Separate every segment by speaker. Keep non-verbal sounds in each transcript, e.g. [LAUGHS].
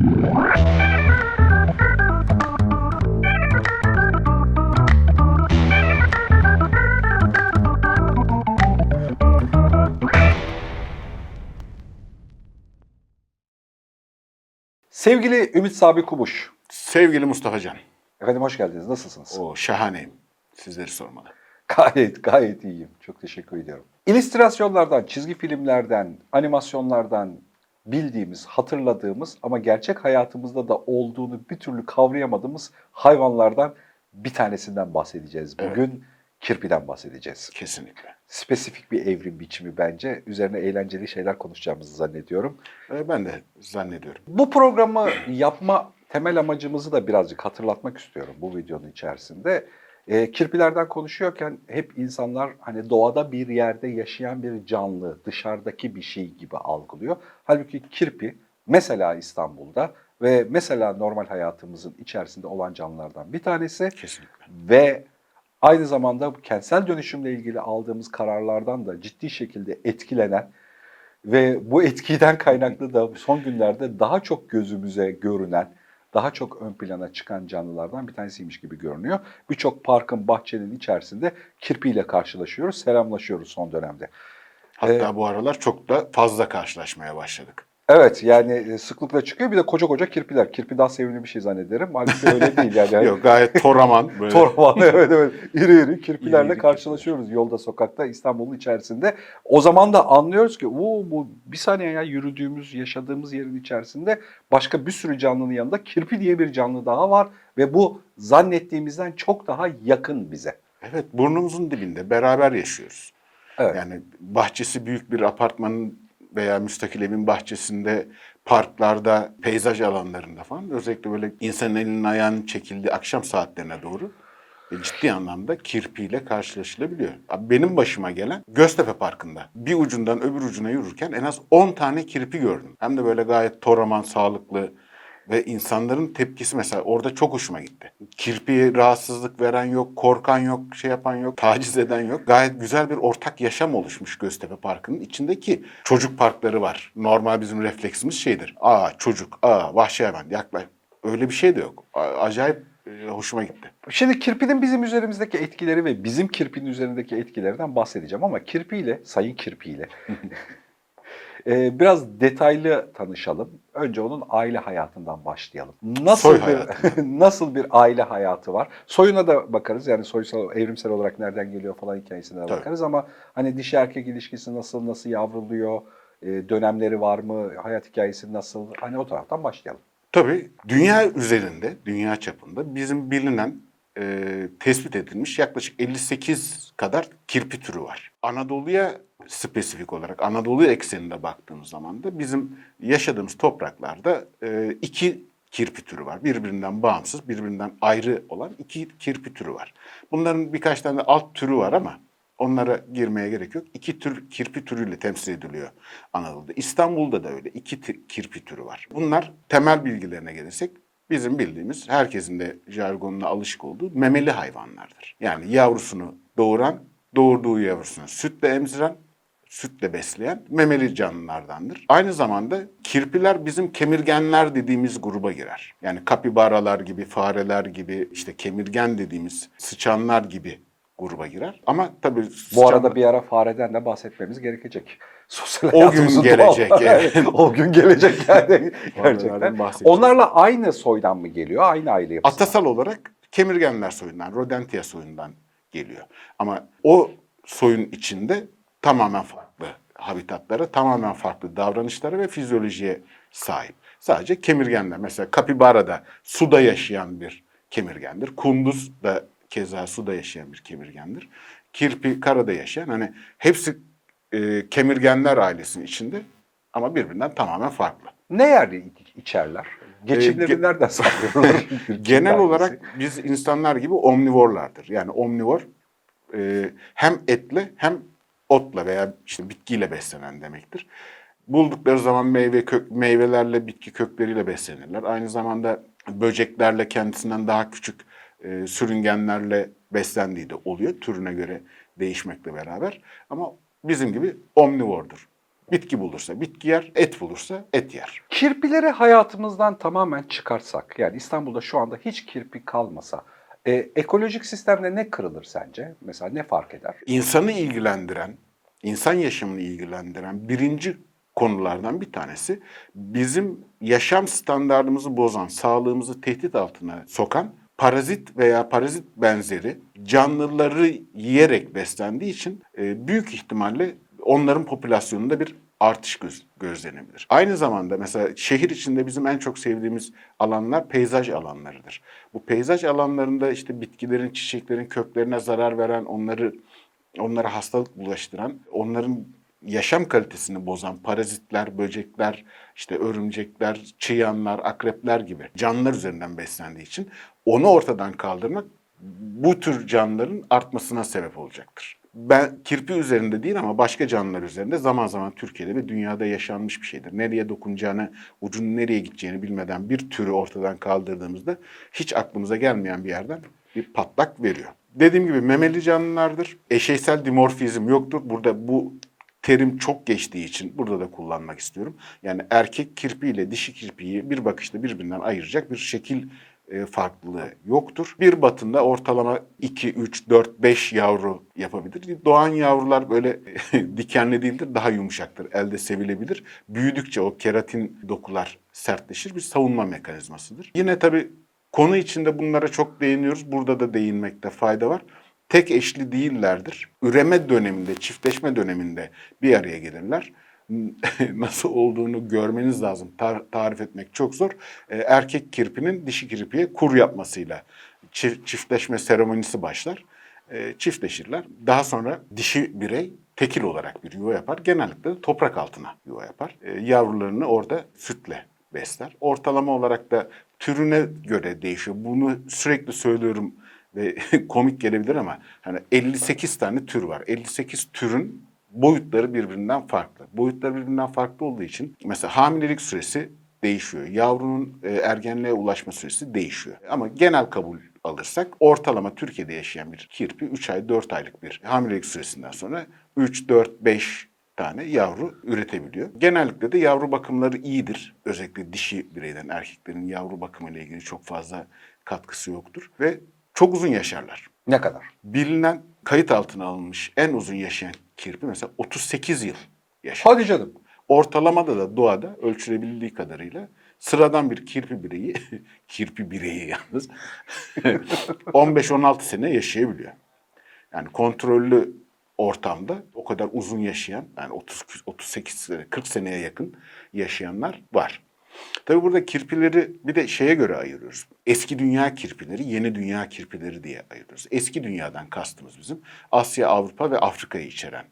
Speaker 1: Sevgili Ümit Sabi Kumuş.
Speaker 2: Sevgili Mustafa Can,
Speaker 1: Efendim hoş geldiniz. Nasılsınız?
Speaker 2: o şahaneyim. Sizleri sormalı.
Speaker 1: Gayet gayet iyiyim. Çok teşekkür ediyorum. İllüstrasyonlardan, çizgi filmlerden, animasyonlardan bildiğimiz, hatırladığımız ama gerçek hayatımızda da olduğunu bir türlü kavrayamadığımız hayvanlardan bir tanesinden bahsedeceğiz. Bugün kirpiden bahsedeceğiz.
Speaker 2: Kesinlikle.
Speaker 1: Spesifik bir evrim biçimi bence. Üzerine eğlenceli şeyler konuşacağımızı zannediyorum.
Speaker 2: Ee, Ben de zannediyorum.
Speaker 1: Bu programı yapma temel amacımızı da birazcık hatırlatmak istiyorum bu videonun içerisinde. E, kirpilerden konuşuyorken hep insanlar hani doğada bir yerde yaşayan bir canlı, dışarıdaki bir şey gibi algılıyor. Halbuki kirpi mesela İstanbul'da ve mesela normal hayatımızın içerisinde olan canlılardan bir tanesi
Speaker 2: Kesinlikle.
Speaker 1: ve aynı zamanda kentsel dönüşümle ilgili aldığımız kararlardan da ciddi şekilde etkilenen ve bu etkiden kaynaklı da son günlerde daha çok gözümüze görünen, daha çok ön plana çıkan canlılardan bir tanesiymiş gibi görünüyor. Birçok parkın, bahçenin içerisinde kirpiyle karşılaşıyoruz, selamlaşıyoruz son dönemde.
Speaker 2: Hatta bu aralar çok da fazla karşılaşmaya başladık.
Speaker 1: Evet yani e, sıklıkla çıkıyor bir de koca koca kirpiler. Kirpi daha sevimli bir şey zannederim. Halbuki öyle değil yani. [LAUGHS]
Speaker 2: Yok gayet toraman. [LAUGHS] Böyle.
Speaker 1: Torbalı evet evet. [LAUGHS] İri iri kirpilerle
Speaker 2: İri iri
Speaker 1: karşılaşıyoruz yolda sokakta İstanbul'un içerisinde. O zaman da anlıyoruz ki Oo, bu bir saniye ya yürüdüğümüz, yaşadığımız yerin içerisinde başka bir sürü canlının yanında kirpi diye bir canlı daha var ve bu zannettiğimizden çok daha yakın bize.
Speaker 2: Evet burnumuzun dibinde beraber yaşıyoruz.
Speaker 1: Evet.
Speaker 2: Yani bahçesi büyük bir apartmanın veya müstakil evin bahçesinde, parklarda, peyzaj alanlarında falan özellikle böyle insanın elinin ayağının çekildiği akşam saatlerine doğru e, ciddi anlamda kirpiyle karşılaşılabiliyor. Abi Benim başıma gelen Göztepe Parkı'nda bir ucundan öbür ucuna yürürken en az 10 tane kirpi gördüm. Hem de böyle gayet toraman, sağlıklı ve insanların tepkisi mesela orada çok hoşuma gitti. Kirpiye rahatsızlık veren yok, korkan yok, şey yapan yok, taciz eden yok. Gayet güzel bir ortak yaşam oluşmuş Göztepe Parkı'nın içindeki çocuk parkları var. Normal bizim refleksimiz şeydir. Aa çocuk, aa vahşi hayvan yaklaş. Öyle bir şey de yok. Acayip e, hoşuma gitti.
Speaker 1: Şimdi kirpinin bizim üzerimizdeki etkileri ve bizim kirpinin üzerindeki etkilerinden bahsedeceğim ama kirpiyle, sayın kirpiyle [LAUGHS] e, biraz detaylı tanışalım. Önce onun aile hayatından başlayalım. Nasıl
Speaker 2: Soy
Speaker 1: bir [LAUGHS] nasıl bir aile hayatı var? Soyuna da bakarız. Yani soysal, evrimsel olarak nereden geliyor falan hikayesine de bakarız ama hani dişi erkek ilişkisi nasıl, nasıl yavruluyor? e, dönemleri var mı? Hayat hikayesi nasıl? Hani o taraftan başlayalım.
Speaker 2: Tabii dünya üzerinde, dünya çapında bizim bilinen, e, tespit edilmiş yaklaşık 58 kadar kirpi türü var. Anadolu'ya spesifik olarak, Anadolu ekseninde baktığımız zaman da bizim yaşadığımız topraklarda e, iki kirpi türü var. Birbirinden bağımsız, birbirinden ayrı olan iki kirpi türü var. Bunların birkaç tane alt türü var ama Onlara girmeye gerek yok. İki tür kirpi türüyle temsil ediliyor Anadolu'da. İstanbul'da da öyle. iki kirpi türü var. Bunlar temel bilgilerine gelirsek bizim bildiğimiz, herkesin de jargonuna alışık olduğu memeli hayvanlardır. Yani yavrusunu doğuran, doğurduğu yavrusunu sütle emziren, sütle besleyen memeli canlılardandır. Aynı zamanda kirpiler bizim kemirgenler dediğimiz gruba girer. Yani kapibaralar gibi, fareler gibi, işte kemirgen dediğimiz sıçanlar gibi gruba girer. Ama tabii
Speaker 1: Bu
Speaker 2: sıçanlar-
Speaker 1: arada bir ara fareden de bahsetmemiz gerekecek. Sosyal
Speaker 2: O gün gelecek [LAUGHS]
Speaker 1: doğal-
Speaker 2: yani.
Speaker 1: o gün gelecek yani gerçekten. Onlarla aynı soydan mı geliyor? Aynı aile yapısı.
Speaker 2: Atasal olarak kemirgenler soyundan, Rodentia soyundan geliyor. Ama o soyun içinde tamamen farklı habitatlara, tamamen farklı davranışlara ve fizyolojiye sahip. Sadece kemirgenler. Mesela kapibara da suda yaşayan bir kemirgendir. Kunduz da keza suda yaşayan bir kemirgendir. Kirpi karada yaşayan hani hepsi e, kemirgenler ailesinin içinde ama birbirinden tamamen farklı.
Speaker 1: Ne yer içerler? Geçimlerini
Speaker 2: Ee,
Speaker 1: nereden sağlıyorlar? [LAUGHS]
Speaker 2: Genel olarak biz insanlar gibi omnivorlardır. Yani omnivor e, hem etle hem otla veya işte bitkiyle beslenen demektir. Buldukları zaman meyve kök meyvelerle bitki kökleriyle beslenirler. Aynı zamanda böceklerle kendisinden daha küçük e, sürüngenlerle beslendiği de oluyor türüne göre değişmekle beraber. Ama bizim gibi omnivordur. Bitki bulursa bitki yer, et bulursa et yer.
Speaker 1: Kirpileri hayatımızdan tamamen çıkarsak, yani İstanbul'da şu anda hiç kirpi kalmasa, e, ekolojik sistemde ne kırılır sence? Mesela ne fark eder?
Speaker 2: İnsanı ilgilendiren, insan yaşamını ilgilendiren birinci konulardan bir tanesi bizim yaşam standartımızı bozan, sağlığımızı tehdit altına sokan parazit veya parazit benzeri canlıları yiyerek beslendiği için e, büyük ihtimalle onların popülasyonunda bir artış göz, gözlenebilir. Aynı zamanda mesela şehir içinde bizim en çok sevdiğimiz alanlar peyzaj alanlarıdır. Bu peyzaj alanlarında işte bitkilerin, çiçeklerin köklerine zarar veren, onları onlara hastalık bulaştıran, onların yaşam kalitesini bozan parazitler, böcekler, işte örümcekler, çıyanlar, akrepler gibi canlılar üzerinden beslendiği için onu ortadan kaldırmak bu tür canlıların artmasına sebep olacaktır. Ben kirpi üzerinde değil ama başka canlılar üzerinde zaman zaman Türkiye'de ve dünyada yaşanmış bir şeydir. Nereye dokunacağını, ucunun nereye gideceğini bilmeden bir türü ortadan kaldırdığımızda hiç aklımıza gelmeyen bir yerden bir patlak veriyor. Dediğim gibi memeli canlılardır. Eşeysel dimorfizm yoktur. Burada bu terim çok geçtiği için burada da kullanmak istiyorum. Yani erkek kirpi ile dişi kirpiyi bir bakışta birbirinden ayıracak bir şekil e, farklılığı yoktur. Bir batında ortalama 2, 3, 4, 5 yavru yapabilir. Doğan yavrular böyle [LAUGHS] dikenli değildir, daha yumuşaktır. Elde sevilebilir. Büyüdükçe o keratin dokular sertleşir. Bir savunma mekanizmasıdır. Yine tabii konu içinde bunlara çok değiniyoruz. Burada da değinmekte fayda var tek eşli değillerdir. Üreme döneminde, çiftleşme döneminde bir araya gelirler. [LAUGHS] Nasıl olduğunu görmeniz lazım. Tar- tarif etmek çok zor. Ee, erkek kirpinin dişi kirpiye kur yapmasıyla çi- çiftleşme seremonisi başlar. Ee, çiftleşirler. Daha sonra dişi birey tekil olarak bir yuva yapar. Genellikle de toprak altına yuva yapar. Ee, yavrularını orada sütle besler. Ortalama olarak da türüne göre değişiyor. Bunu sürekli söylüyorum ve [LAUGHS] komik gelebilir ama hani 58 tane tür var. 58 türün boyutları birbirinden farklı. Boyutları birbirinden farklı olduğu için mesela hamilelik süresi değişiyor. Yavrunun e, ergenliğe ulaşma süresi değişiyor. Ama genel kabul alırsak ortalama Türkiye'de yaşayan bir kirpi 3 ay 4 aylık bir hamilelik süresinden sonra 3 4 5 tane yavru üretebiliyor. Genellikle de yavru bakımları iyidir. Özellikle dişi bireyden erkeklerin yavru bakımıyla ilgili çok fazla katkısı yoktur ve çok uzun yaşarlar.
Speaker 1: Ne kadar?
Speaker 2: Bilinen kayıt altına alınmış en uzun yaşayan kirpi mesela 38 yıl yaşar.
Speaker 1: Hadi canım.
Speaker 2: Ortalamada da doğada ölçülebildiği kadarıyla sıradan bir kirpi bireyi, [LAUGHS] kirpi bireyi yalnız 15-16 [LAUGHS] sene yaşayabiliyor. Yani kontrollü ortamda o kadar uzun yaşayan yani 30 38 sene 40 seneye yakın yaşayanlar var. Tabii burada kirpileri bir de şeye göre ayırıyoruz. Eski dünya kirpileri, yeni dünya kirpileri diye ayırıyoruz. Eski dünyadan kastımız bizim Asya, Avrupa ve Afrika'yı içeren,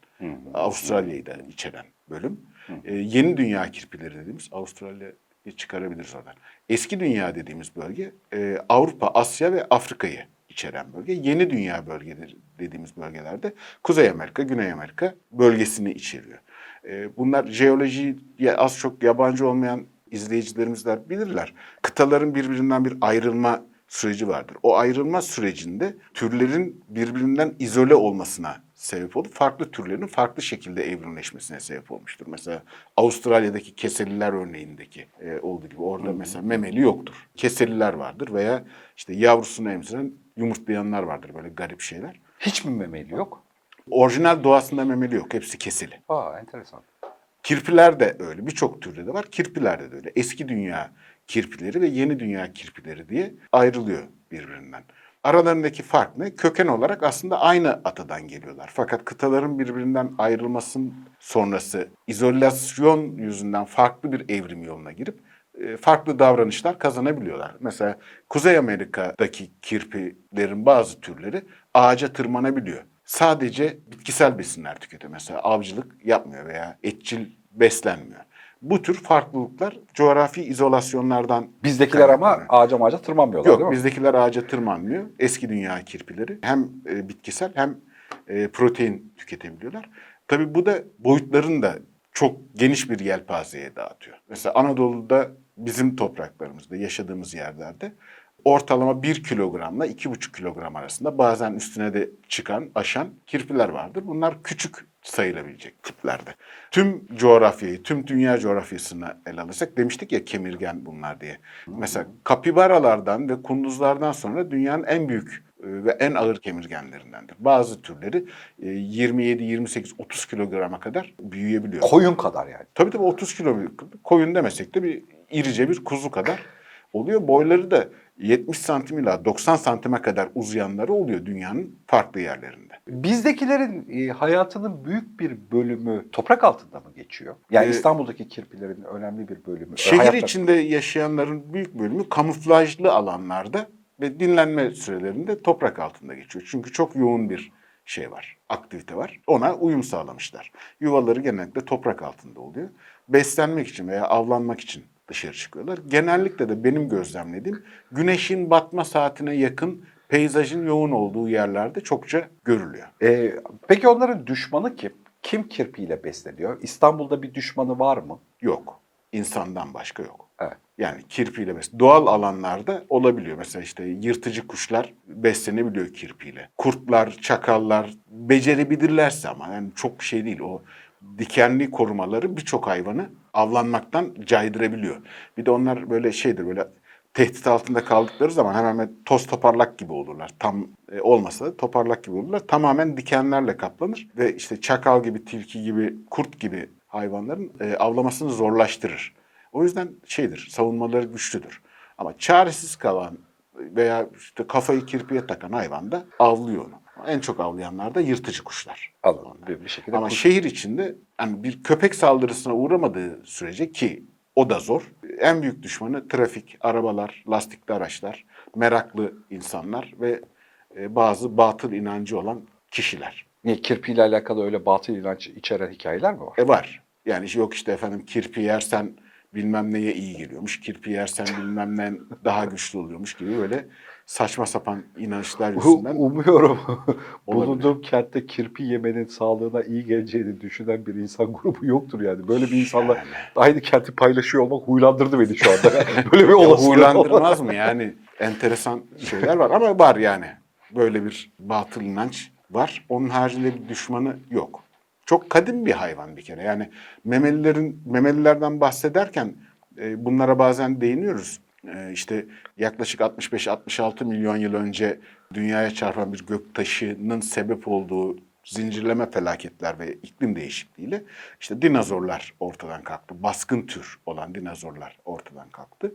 Speaker 2: Avustralya'yı da içeren bölüm. Ee, yeni dünya kirpileri dediğimiz Avustralya'yı çıkarabiliriz oradan. Eski dünya dediğimiz bölge e, Avrupa, Asya ve Afrika'yı içeren bölge. Yeni dünya bölgeleri dediğimiz bölgelerde Kuzey Amerika, Güney Amerika bölgesini içeriyor. Ee, bunlar jeolojiye az çok yabancı olmayan izleyicilerimizler bilirler. Kıtaların birbirinden bir ayrılma süreci vardır. O ayrılma sürecinde türlerin birbirinden izole olmasına sebep olup farklı türlerin farklı şekilde evrimleşmesine sebep olmuştur. Mesela Avustralya'daki keseliler örneğindeki e, olduğu gibi orada mesela memeli yoktur. Keseliler vardır veya işte yavrusunu emziren yumurtlayanlar vardır böyle garip şeyler.
Speaker 1: Hiç mi memeli yok?
Speaker 2: Orijinal doğasında memeli yok. Hepsi keseli.
Speaker 1: Aa enteresan.
Speaker 2: Kirpiler de öyle. Birçok türde de var. Kirpilerde de öyle. Eski dünya kirpileri ve yeni dünya kirpileri diye ayrılıyor birbirinden. Aralarındaki fark ne? Köken olarak aslında aynı atadan geliyorlar. Fakat kıtaların birbirinden ayrılmasının sonrası izolasyon yüzünden farklı bir evrim yoluna girip e, farklı davranışlar kazanabiliyorlar. Mesela Kuzey Amerika'daki kirpilerin bazı türleri ağaca tırmanabiliyor. Sadece bitkisel besinler tüketiyor. Mesela avcılık yapmıyor veya etçil beslenmiyor. Bu tür farklılıklar coğrafi izolasyonlardan
Speaker 1: Bizdekiler ama
Speaker 2: kaynaklanıyor.
Speaker 1: ağaca mağaca tırmanmıyorlar değil
Speaker 2: Yok
Speaker 1: mi?
Speaker 2: bizdekiler ağaca tırmanmıyor. Eski dünya kirpileri hem e, bitkisel hem e, protein tüketebiliyorlar. Tabii bu da boyutlarını da çok geniş bir yelpazeye dağıtıyor. Mesela Anadolu'da bizim topraklarımızda yaşadığımız yerlerde ortalama 1 kilogramla 2,5 kilogram arasında bazen üstüne de çıkan, aşan kirpiler vardır. Bunlar küçük sayılabilecek tiplerde. Tüm coğrafyayı, tüm dünya coğrafyasını ele alırsak demiştik ya kemirgen bunlar diye. Mesela kapibaralardan ve kunduzlardan sonra dünyanın en büyük e, ve en ağır kemirgenlerindendir. Bazı türleri e, 27, 28, 30 kilograma kadar büyüyebiliyor.
Speaker 1: Koyun kadar yani.
Speaker 2: Tabii tabii 30 kilo koyun demesek de bir irice bir kuzu kadar oluyor. Boyları da 70 santim ila 90 santime kadar uzayanları oluyor dünyanın farklı yerlerinde.
Speaker 1: Bizdekilerin e, hayatının büyük bir bölümü toprak altında mı geçiyor? Yani
Speaker 2: Ee,
Speaker 1: İstanbul'daki kirpilerin önemli bir bölümü.
Speaker 2: Şehir
Speaker 1: hayatta-
Speaker 2: içinde yaşayanların büyük bölümü kamuflajlı alanlarda ve dinlenme sürelerinde toprak altında geçiyor. Çünkü çok yoğun bir şey var, aktivite var. Ona uyum sağlamışlar. Yuvaları genellikle toprak altında oluyor. Beslenmek için veya avlanmak için dışarı çıkıyorlar. Genellikle de benim gözlemlediğim güneşin batma saatine yakın peyzajın yoğun olduğu yerlerde çokça görülüyor.
Speaker 1: E, peki onların düşmanı kim? Kim kirpiyle besleniyor? İstanbul'da bir düşmanı var mı?
Speaker 2: Yok. İnsandan başka yok.
Speaker 1: Evet.
Speaker 2: Yani kirpiyle bes. Doğal alanlarda olabiliyor. Mesela işte yırtıcı kuşlar beslenebiliyor kirpiyle. Kurtlar, çakallar becerebilirlerse ama yani çok şey değil. O dikenli korumaları birçok hayvanı avlanmaktan caydırabiliyor. Bir de onlar böyle şeydir böyle tehdit altında kaldıkları zaman hemen toz toparlak gibi olurlar. Tam e, olmasa da toparlak gibi olurlar. Tamamen dikenlerle kaplanır ve işte çakal gibi, tilki gibi, kurt gibi hayvanların e, avlamasını zorlaştırır. O yüzden şeydir, savunmaları güçlüdür. Ama çaresiz kalan veya işte kafayı kirpiye takan hayvan da avlıyor onu. En çok avlayanlar da yırtıcı kuşlar.
Speaker 1: Anladım. Bir, bir şekilde
Speaker 2: Ama
Speaker 1: kuş-
Speaker 2: şehir içinde yani bir köpek saldırısına uğramadığı sürece ki o da zor. En büyük düşmanı trafik, arabalar, lastikli araçlar, meraklı insanlar ve e, bazı batıl inancı olan kişiler.
Speaker 1: Niye kirpiyle alakalı öyle batıl inanç içeren hikayeler mi var?
Speaker 2: E var. Yani yok işte efendim kirpi yersen bilmem neye iyi geliyormuş. Kirpi yersen bilmem ne daha güçlü oluyormuş gibi böyle saçma sapan inançlar yüzünden.
Speaker 1: Umuyorum [LAUGHS] bulunduğum kentte kirpi yemenin sağlığına iyi geleceğini düşünen bir insan grubu yoktur yani. Böyle bir insanla
Speaker 2: Yani.
Speaker 1: aynı kenti paylaşıyor olmak huylandırdı beni şu anda. [LAUGHS] Böyle bir olasılık
Speaker 2: huylandırmaz mı yani? Enteresan şeyler var ama var yani. Böyle bir batıl inanç var. Onun haricinde bir düşmanı yok. Çok kadim bir hayvan bir kere. Yani memelilerin memelilerden bahsederken e, bunlara bazen değiniyoruz. E, işte yaklaşık 65-66 milyon yıl önce dünyaya çarpan bir göktaşının sebep olduğu zincirleme felaketler ve iklim değişikliğiyle işte dinozorlar ortadan kalktı. Baskın tür olan dinozorlar ortadan kalktı.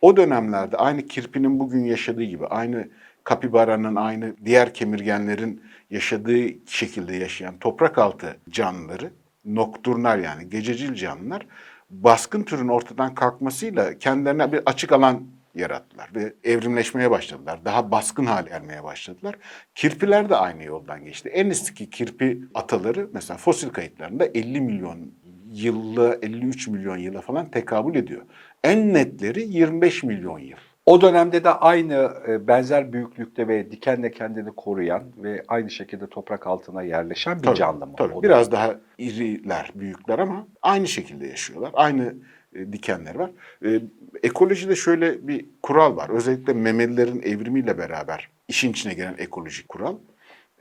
Speaker 2: O dönemlerde aynı kirpinin bugün yaşadığı gibi, aynı kapibaranın, aynı diğer kemirgenlerin yaşadığı şekilde yaşayan toprak altı canlıları, nokturnal yani gececil canlılar baskın türün ortadan kalkmasıyla kendilerine bir açık alan yarattılar ve evrimleşmeye başladılar. Daha baskın hale gelmeye başladılar. Kirpiler de aynı yoldan geçti. En eski kirpi ataları mesela fosil kayıtlarında 50 milyon yılla 53 milyon yıla falan tekabül ediyor. En netleri 25 milyon yıl.
Speaker 1: O dönemde de aynı e, benzer büyüklükte ve dikenle kendini koruyan ve aynı şekilde toprak altına yerleşen bir
Speaker 2: Tabii,
Speaker 1: canlı mı?
Speaker 2: Tabii. Biraz daha iriler, büyükler ama aynı şekilde yaşıyorlar. Aynı e, dikenleri var. E, ekolojide şöyle bir kural var. Özellikle memelilerin evrimiyle beraber işin içine giren ekolojik kural.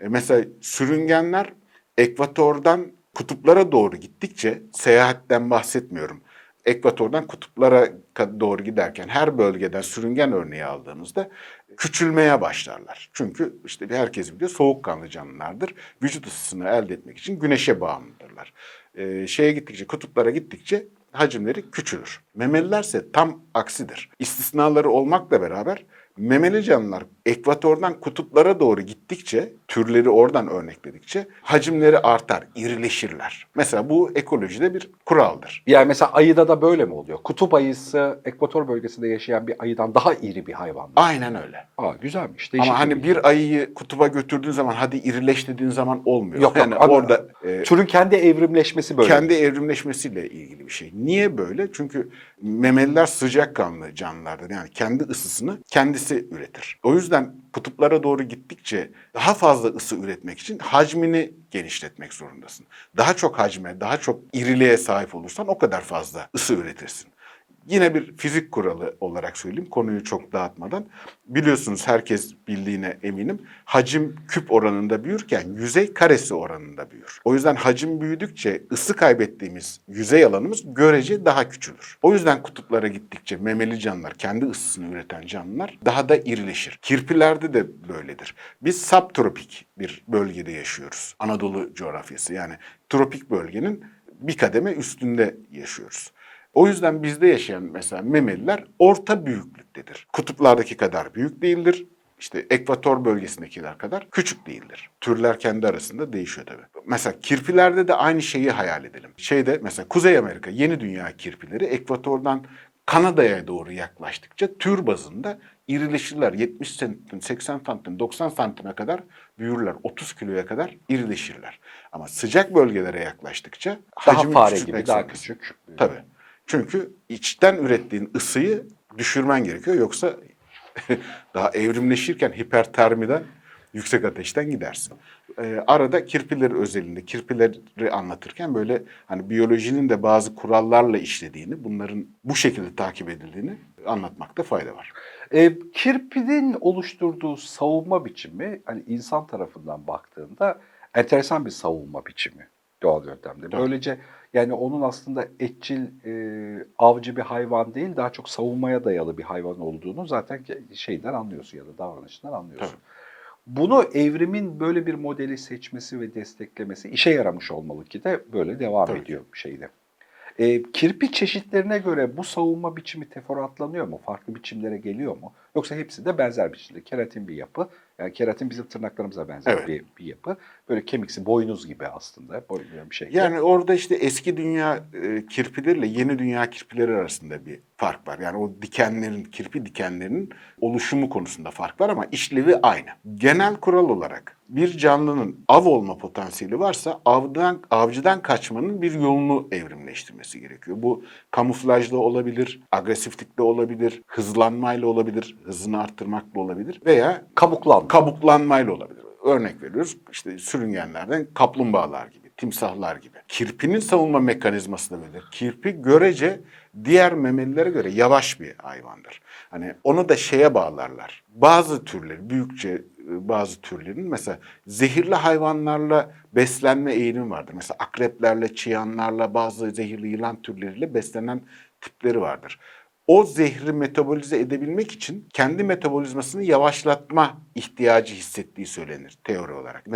Speaker 2: Mesela sürüngenler ekvatordan kutuplara doğru gittikçe, seyahatten bahsetmiyorum. Ekvatordan kutuplara doğru giderken her bölgeden sürüngen örneği aldığımızda küçülmeye başlarlar. Çünkü işte herkes biliyor soğukkanlı canlılardır. Vücut ısısını elde etmek için güneşe bağımlıdırlar. Ee, şeye gittikçe, kutuplara gittikçe hacimleri küçülür. Memelilerse tam aksidir. İstisnaları olmakla beraber memeli canlılar ekvatordan kutuplara doğru gittikçe, türleri oradan örnekledikçe hacimleri artar, irileşirler. Mesela bu ekolojide bir kuraldır.
Speaker 1: Yani mesela ayıda da böyle mi oluyor? Kutup ayısı ekvator bölgesinde yaşayan bir ayıdan daha iri bir hayvan. mı?
Speaker 2: Aynen öyle.
Speaker 1: Aa güzelmiş. Değişik
Speaker 2: Ama hani bir ayıyı kutuba götürdüğün zaman hadi irileş dediğin zaman olmuyor.
Speaker 1: Yok, yok,
Speaker 2: yani
Speaker 1: anladım.
Speaker 2: orada e,
Speaker 1: türün kendi evrimleşmesi böyle.
Speaker 2: kendi evrimleşmesiyle ilgili bir şey. Niye böyle? Çünkü memeliler sıcakkanlı canlılardır. Yani kendi ısısını kendisi üretir. O yüzden kutuplara doğru gittikçe daha fazla ısı üretmek için hacmini genişletmek zorundasın. Daha çok hacme, daha çok iriliğe sahip olursan o kadar fazla ısı üretirsin. Yine bir fizik kuralı olarak söyleyeyim konuyu çok dağıtmadan. Biliyorsunuz herkes bildiğine eminim. Hacim küp oranında büyürken yüzey karesi oranında büyür. O yüzden hacim büyüdükçe ısı kaybettiğimiz yüzey alanımız görece daha küçülür. O yüzden kutuplara gittikçe memeli canlılar, kendi ısısını üreten canlılar daha da irileşir. Kirpilerde de böyledir. Biz subtropik bir bölgede yaşıyoruz. Anadolu coğrafyası yani tropik bölgenin bir kademe üstünde yaşıyoruz. O yüzden bizde yaşayan mesela memeliler orta büyüklüktedir. Kutuplardaki kadar büyük değildir. İşte ekvator bölgesindekiler kadar küçük değildir. Türler kendi arasında değişiyor tabii. Mesela kirpilerde de aynı şeyi hayal edelim. Şeyde mesela Kuzey Amerika yeni dünya kirpileri ekvatordan Kanada'ya doğru yaklaştıkça tür bazında irileşirler. 70 santim, 80 santim, 90 santime kadar büyürler. 30 kiloya kadar irileşirler. Ama sıcak bölgelere yaklaştıkça
Speaker 1: Daha fare gibi daha küçük.
Speaker 2: Tabii. Çünkü içten ürettiğin ısıyı düşürmen gerekiyor. Yoksa [LAUGHS] daha evrimleşirken hipertermiden yüksek ateşten gidersin. Ee, arada kirpileri özelinde, kirpileri anlatırken böyle hani biyolojinin de bazı kurallarla işlediğini, bunların bu şekilde takip edildiğini anlatmakta fayda var.
Speaker 1: E, kirpinin oluşturduğu savunma biçimi hani insan tarafından baktığında enteresan bir savunma biçimi doğal yöntemde. Böylece yani onun aslında etçil, e, avcı bir hayvan değil, daha çok savunmaya dayalı bir hayvan olduğunu zaten şeyden anlıyorsun ya da davranışından anlıyorsun.
Speaker 2: Tabii.
Speaker 1: Bunu evrimin böyle bir modeli seçmesi ve desteklemesi işe yaramış olmalı ki de böyle devam
Speaker 2: Tabii.
Speaker 1: ediyor şeyde. E, kirpi çeşitlerine göre bu savunma biçimi teferruatlanıyor mu? Farklı biçimlere geliyor mu? Yoksa hepsi de benzer biçimde. Keratin bir yapı. Yani keratin bizim tırnaklarımıza benzer
Speaker 2: Evet.
Speaker 1: bir, bir yapı. Böyle kemiksi, boynuz gibi aslında. Boynuz bir şey.
Speaker 2: Yani orada işte eski dünya e, kirpileriyle yeni dünya kirpileri arasında bir fark var. Yani o dikenlerin, kirpi dikenlerinin oluşumu konusunda fark var ama işlevi aynı. Genel kural olarak bir canlının av olma potansiyeli varsa avdan avcıdan kaçmanın bir yolunu evrimleştirmesi gerekiyor. Bu kamuflajla olabilir, agresiflikle olabilir, hızlanmayla olabilir, hızını arttırmakla olabilir veya
Speaker 1: Kabuklanma.
Speaker 2: Kabuklanmayla olabilir. Örnek veriyoruz işte sürüngenlerden kaplumbağalar gibi, timsahlar gibi. Kirpinin savunma mekanizması da böyle. Kirpi görece diğer memelilere göre yavaş bir hayvandır. Hani onu da şeye bağlarlar. Bazı türleri, büyükçe e, bazı türlerin mesela zehirli hayvanlarla beslenme eğilimi vardır. Mesela akreplerle, çıyanlarla, bazı zehirli yılan türleriyle beslenen tipleri vardır o zehri metabolize edebilmek için kendi metabolizmasını yavaşlatma ihtiyacı hissettiği söylenir teori olarak.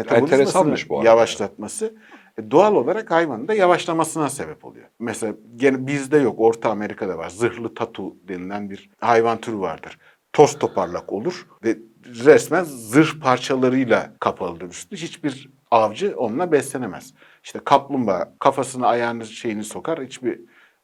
Speaker 1: Arada.
Speaker 2: yavaşlatması e, doğal olarak hayvanın da yavaşlamasına sebep oluyor. Mesela gene bizde yok, Orta Amerika'da var. Zırhlı tatu denilen bir hayvan türü vardır. Toz toparlak olur ve resmen zırh parçalarıyla kapalıdır üstü. Hiçbir avcı onunla beslenemez. İşte kaplumbağa kafasını ayağını şeyini sokar hiçbir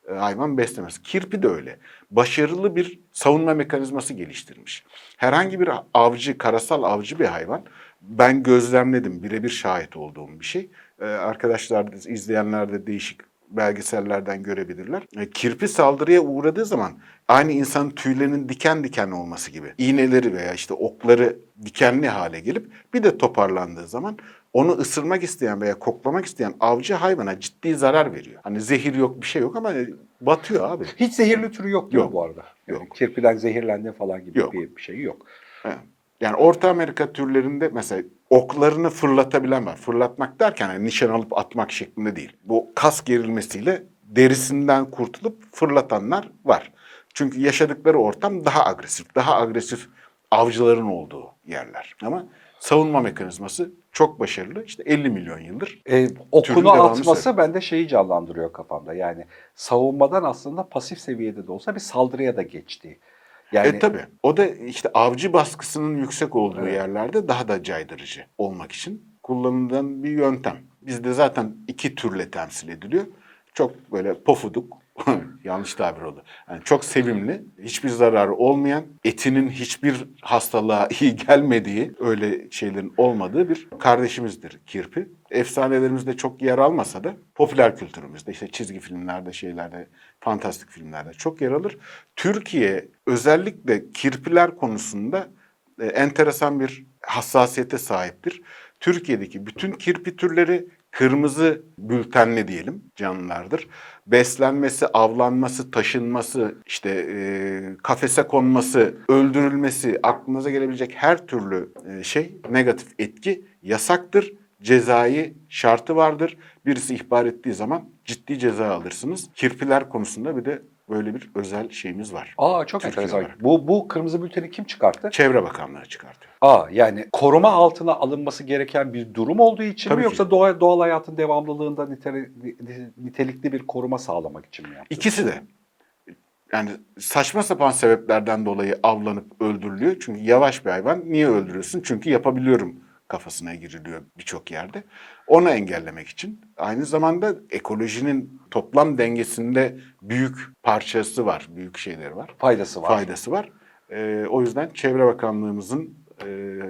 Speaker 2: hayvan beslemez. Kirpi de öyle. Başarılı bir savunma mekanizması geliştirmiş. Herhangi bir avcı, karasal avcı bir hayvan, ben gözlemledim, birebir şahit olduğum bir şey. Ee, arkadaşlar, da, izleyenler de değişik belgesellerden görebilirler. E, kirpi saldırıya uğradığı zaman aynı insanın tüylerinin diken diken olması gibi iğneleri veya işte okları dikenli hale gelip bir de toparlandığı zaman onu ısırmak isteyen veya koklamak isteyen avcı hayvana ciddi zarar veriyor. Hani zehir yok bir şey yok ama batıyor abi.
Speaker 1: Hiç zehirli türü yok
Speaker 2: Yok.
Speaker 1: bu arada? Yani
Speaker 2: Yok.
Speaker 1: Kirpiden zehirlendi falan gibi
Speaker 2: Yok.
Speaker 1: bir, bir şey yok.
Speaker 2: Evet. Yani Orta Amerika türlerinde mesela oklarını fırlatabilen var. Fırlatmak derken hani nişan alıp atmak şeklinde değil. Bu kas gerilmesiyle derisinden kurtulup fırlatanlar var. Çünkü yaşadıkları ortam daha agresif, daha agresif avcıların olduğu yerler. Ama savunma mekanizması çok başarılı. İşte 50 milyon yıldır.
Speaker 1: E, okunu atması bende şeyi canlandırıyor kafamda. Yani savunmadan aslında pasif seviyede de olsa bir saldırıya da geçti. Yani
Speaker 2: E tabi. O da işte avcı baskısının yüksek olduğu
Speaker 1: Evet.
Speaker 2: yerlerde daha da caydırıcı olmak için kullanılan bir yöntem. Bizde zaten iki türle temsil ediliyor. Çok böyle pofuduk, [LAUGHS] yanlış tabir oldu. Yani çok sevimli, hiçbir zararı olmayan, etinin hiçbir hastalığa iyi gelmediği, öyle şeylerin olmadığı bir kardeşimizdir kirpi. Efsanelerimizde çok yer almasa da popüler kültürümüzde işte çizgi filmlerde, şeylerde, fantastik filmlerde çok yer alır. Türkiye özellikle kirpiler konusunda e, enteresan bir hassasiyete sahiptir. Türkiye'deki bütün kirpi türleri kırmızı bültenli diyelim canlılardır. beslenmesi, avlanması, taşınması, işte e, kafese konması, öldürülmesi, aklınıza gelebilecek her türlü e, şey negatif etki yasaktır. Cezai şartı vardır. Birisi ihbar ettiği zaman ciddi ceza alırsınız. Kirpiler konusunda bir de böyle bir özel şeyimiz var.
Speaker 1: Aa çok
Speaker 2: Türkiye
Speaker 1: enteresan.
Speaker 2: olarak.
Speaker 1: Bu, bu kırmızı bülteni kim çıkarttı?
Speaker 2: Çevre Bakanlığı çıkartıyor.
Speaker 1: Aa yani koruma altına alınması gereken bir durum olduğu için
Speaker 2: Tabii
Speaker 1: mi
Speaker 2: ki.
Speaker 1: yoksa doğal, doğal hayatın devamlılığında niteli- nitelikli bir koruma sağlamak için mi yaptı?
Speaker 2: İkisi de. Yani saçma sapan sebeplerden dolayı avlanıp öldürülüyor. Çünkü yavaş bir hayvan. Niye öldürüyorsun? Çünkü yapabiliyorum kafasına giriliyor birçok yerde. Onu engellemek için. Aynı zamanda ekolojinin toplam dengesinde büyük parçası var, büyük şeyleri var,
Speaker 1: Faydası var.
Speaker 2: faydası var. Ee, o yüzden Çevre Bakanlığımızın e,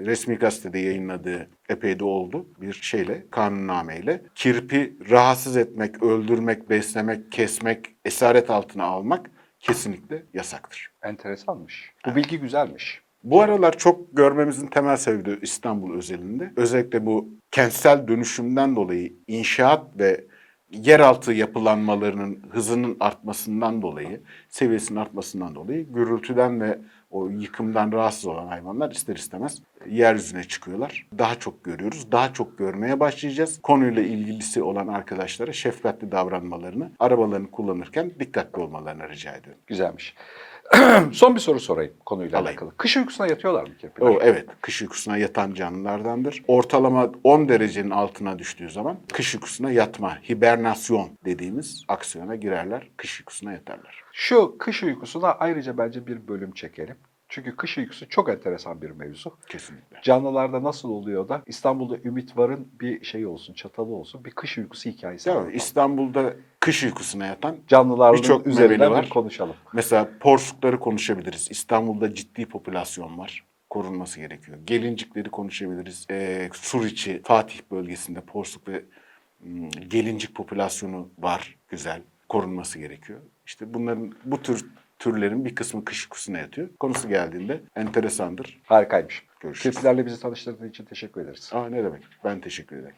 Speaker 2: resmi gazetede yayınladığı epey de oldu bir şeyle, kanunnameyle. Kirpi rahatsız etmek, öldürmek, beslemek, kesmek, esaret altına almak kesinlikle yasaktır.
Speaker 1: Enteresanmış. Bu bilgi güzelmiş.
Speaker 2: Bu aralar çok görmemizin temel sebebi İstanbul özelinde. Özellikle bu kentsel dönüşümden dolayı inşaat ve yeraltı yapılanmalarının hızının artmasından dolayı, seviyesinin artmasından dolayı gürültüden ve o yıkımdan rahatsız olan hayvanlar ister istemez yeryüzüne çıkıyorlar. Daha çok görüyoruz, daha çok görmeye başlayacağız. Konuyla ilgilisi olan arkadaşlara şefkatli davranmalarını, arabalarını kullanırken dikkatli olmalarını rica ediyorum.
Speaker 1: Güzelmiş. [CLEARS THROAT] Son bir soru sorayım konuyla
Speaker 2: Alayım.
Speaker 1: alakalı. Kış uykusuna yatıyorlar mı kirpiler?
Speaker 2: O evet, kış uykusuna yatan canlılardandır. Ortalama 10 derecenin altına düştüğü zaman kış uykusuna yatma, hibernasyon dediğimiz aksiyona girerler, kış uykusuna yatarlar.
Speaker 1: Şu kış uykusuna ayrıca bence bir bölüm çekelim. Çünkü kış uykusu çok enteresan bir mevzu.
Speaker 2: Kesinlikle.
Speaker 1: Canlılarda nasıl oluyor da İstanbul'da Ümit Var'ın bir şey olsun, çatalı olsun, bir kış uykusu hikayesi anlatalım.
Speaker 2: İstanbul'da kış uykusuna yatan
Speaker 1: Canlıların
Speaker 2: birçok
Speaker 1: üzerinden
Speaker 2: var.
Speaker 1: konuşalım.
Speaker 2: Mesela porsukları konuşabiliriz. İstanbul'da ciddi popülasyon var. Korunması gerekiyor. Gelincikleri konuşabiliriz. Ee, Suriçi, Fatih bölgesinde porsuk ve mm, gelincik popülasyonu var. Güzel. Korunması gerekiyor. İşte bunların bu tür türlerin bir kısmı kış uykusuna yatıyor. Konusu geldiğinde enteresandır.
Speaker 1: Harikaymış.
Speaker 2: Görüşürüz.
Speaker 1: Kirpilerle bizi tanıştırdığın için teşekkür ederiz.
Speaker 2: Aa ne demek. Ben teşekkür ederim.